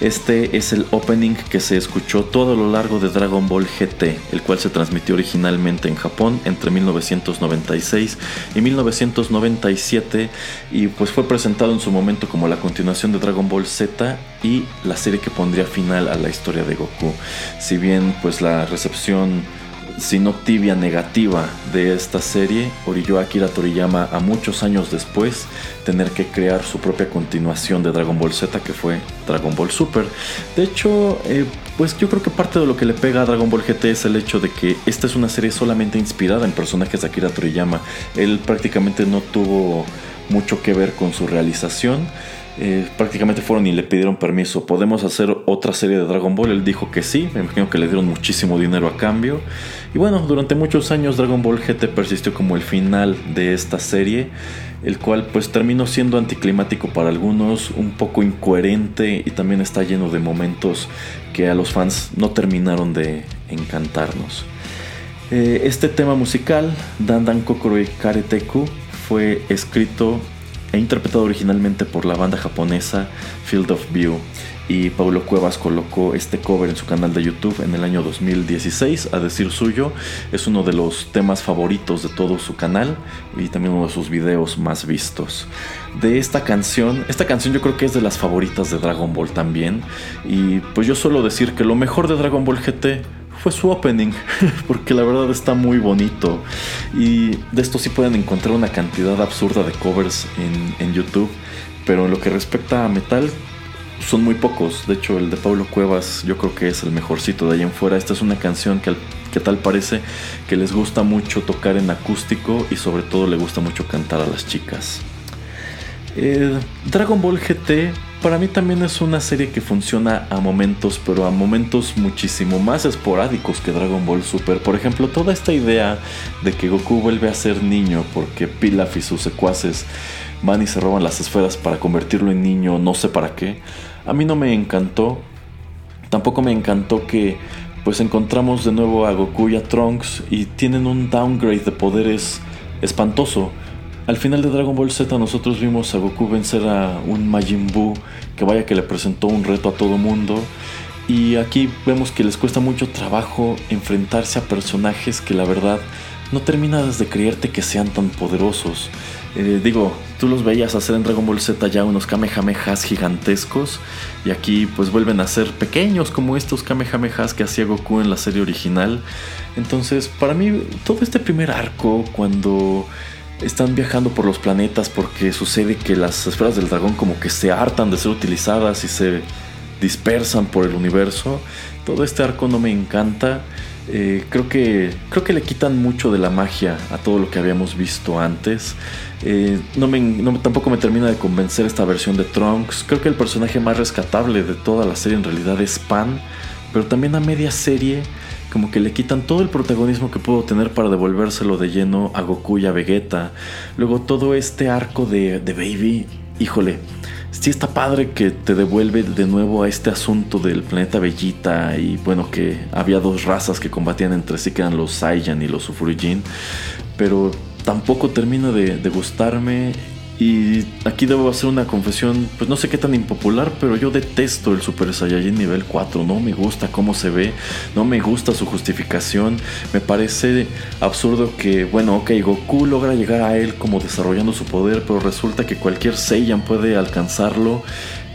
Este es el opening que se escuchó todo a lo largo de Dragon Ball GT, el cual se transmitió originalmente en Japón entre 1996 y 1997 y pues fue presentado en su momento como la continuación de Dragon Ball Z y la serie que pondría final a la historia de Goku. Si bien pues la recepción, si no tibia, negativa de esta serie, orilló a Akira Toriyama a muchos años después tener que crear su propia continuación de Dragon Ball Z que fue Dragon Ball Super. De hecho, eh, pues yo creo que parte de lo que le pega a Dragon Ball GT es el hecho de que esta es una serie solamente inspirada en personajes de Akira Toriyama. Él prácticamente no tuvo mucho que ver con su realización. Eh, prácticamente fueron y le pidieron permiso. ¿Podemos hacer otra serie de Dragon Ball? Él dijo que sí, me imagino que le dieron muchísimo dinero a cambio. Y bueno, durante muchos años Dragon Ball GT persistió como el final de esta serie, el cual pues terminó siendo anticlimático para algunos, un poco incoherente y también está lleno de momentos que a los fans no terminaron de encantarnos. Eh, este tema musical, Dan Dan Kokoro y Kareteku, fue escrito interpretado originalmente por la banda japonesa Field of View. Y Paulo Cuevas colocó este cover en su canal de YouTube en el año 2016, a decir suyo. Es uno de los temas favoritos de todo su canal y también uno de sus videos más vistos. De esta canción, esta canción yo creo que es de las favoritas de Dragon Ball también. Y pues yo suelo decir que lo mejor de Dragon Ball GT fue su opening, porque la verdad está muy bonito. Y de esto sí pueden encontrar una cantidad absurda de covers en, YouTube, pero en lo que respecta a metal, son muy pocos. De hecho, el de Pablo Cuevas yo creo que es el mejorcito de ahí en fuera. Esta es una canción que, que tal parece que les gusta mucho tocar en acústico y sobre todo le gusta mucho cantar a las chicas. Eh, Dragon Ball GT para mí también es una serie que funciona a momentos, pero a momentos muchísimo más esporádicos que Dragon Ball Super. Por ejemplo, toda esta idea de que Goku vuelve a ser niño porque Pilaf y sus secuaces van y se roban las esferas para convertirlo en niño, no sé para qué. A mí no me encantó. Tampoco me encantó que pues encontramos de nuevo a Goku y a Trunks y tienen un downgrade de poderes espantoso. Al final de Dragon Ball Z nosotros vimos a Goku vencer a un Majin Buu que vaya que le presentó un reto a todo mundo. Y aquí vemos que les cuesta mucho trabajo enfrentarse a personajes que la verdad no terminas de creerte que sean tan poderosos. Eh, digo, tú los veías hacer en Dragon Ball Z ya unos Kamehamehas gigantescos y aquí pues vuelven a ser pequeños como estos Kamehamehas que hacía Goku en la serie original. Entonces, para mí todo este primer arco cuando están viajando por los planetas porque sucede que las esferas del dragón como que se hartan de ser utilizadas y se dispersan por el universo. Todo este arco no me encanta. Eh, creo, que, creo que le quitan mucho de la magia a todo lo que habíamos visto antes. Eh, no tampoco me termina de convencer esta versión de Trunks. Creo que el personaje más rescatable de toda la serie en realidad es Pan. Pero también a media serie como que le quitan todo el protagonismo que pudo tener para devolvérselo de lleno a Goku y a Vegeta. Luego todo este arco de, de Baby, híjole, sí está padre que te devuelve de nuevo a este asunto del planeta Bellita y bueno que había dos razas que combatían entre sí que eran los Saiyan y los Sufurujin, pero tampoco termina de, de gustarme y aquí debo hacer una confesión, pues no sé qué tan impopular, pero yo detesto el Super Saiyajin nivel 4. No me gusta cómo se ve, no me gusta su justificación. Me parece absurdo que, bueno, ok, Goku logra llegar a él como desarrollando su poder, pero resulta que cualquier Saiyan puede alcanzarlo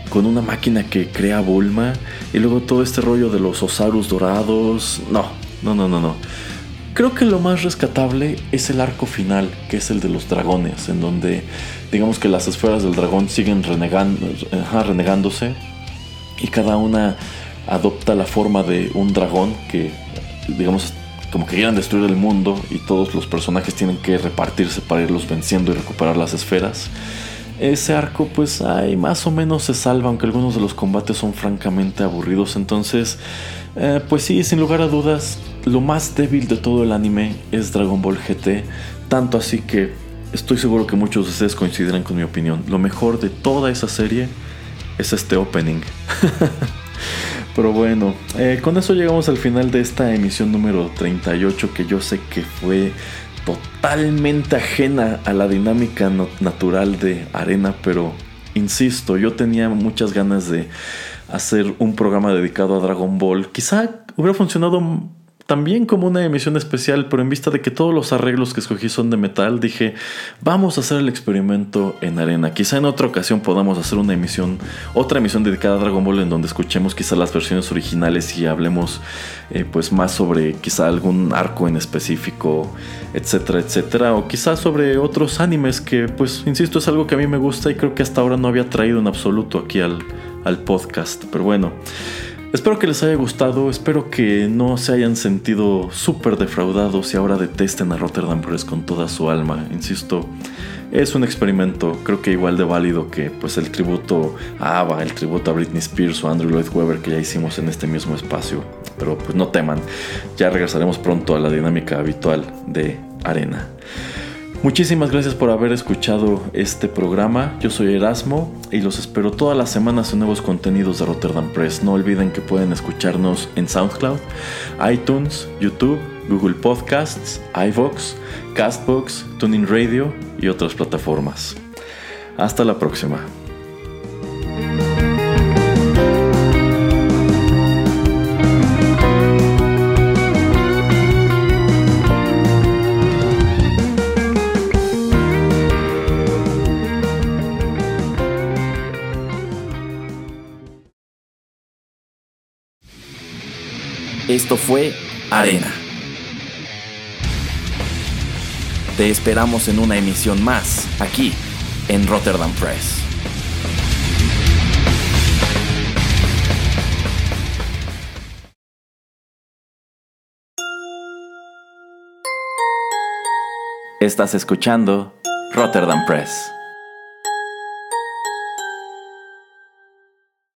con una máquina que crea Bulma. Y luego todo este rollo de los Osarus dorados. No, no, no, no, no. Creo que lo más rescatable es el arco final, que es el de los dragones, en donde digamos que las esferas del dragón siguen renegando, renegándose y cada una adopta la forma de un dragón que, digamos, como que quieran destruir el mundo y todos los personajes tienen que repartirse para irlos venciendo y recuperar las esferas. Ese arco pues ahí más o menos se salva, aunque algunos de los combates son francamente aburridos. Entonces, eh, pues sí, sin lugar a dudas, lo más débil de todo el anime es Dragon Ball GT. Tanto así que estoy seguro que muchos de ustedes coincidirán con mi opinión. Lo mejor de toda esa serie es este opening. Pero bueno, eh, con eso llegamos al final de esta emisión número 38 que yo sé que fue totalmente ajena a la dinámica natural de Arena, pero insisto, yo tenía muchas ganas de hacer un programa dedicado a Dragon Ball. Quizá hubiera funcionado también como una emisión especial, pero en vista de que todos los arreglos que escogí son de metal, dije, vamos a hacer el experimento en arena. Quizá en otra ocasión podamos hacer una emisión, otra emisión dedicada a Dragon Ball en donde escuchemos quizá las versiones originales y hablemos eh, pues más sobre quizá algún arco en específico, etcétera, etcétera, o quizá sobre otros animes que pues insisto es algo que a mí me gusta y creo que hasta ahora no había traído en absoluto aquí al, al podcast, pero bueno. Espero que les haya gustado, espero que no se hayan sentido súper defraudados y ahora detesten a Rotterdam Press con toda su alma. Insisto, es un experimento, creo que igual de válido que pues el tributo a ABBA, el tributo a Britney Spears o Andrew Lloyd Webber que ya hicimos en este mismo espacio. Pero pues no teman, ya regresaremos pronto a la dinámica habitual de Arena. Muchísimas gracias por haber escuchado este programa. Yo soy Erasmo y los espero todas las semanas en nuevos contenidos de Rotterdam Press. No olviden que pueden escucharnos en SoundCloud, iTunes, YouTube, Google Podcasts, iVoox, Castbox, Tuning Radio y otras plataformas. Hasta la próxima. Esto fue Arena. Te esperamos en una emisión más, aquí, en Rotterdam Press. Estás escuchando Rotterdam Press.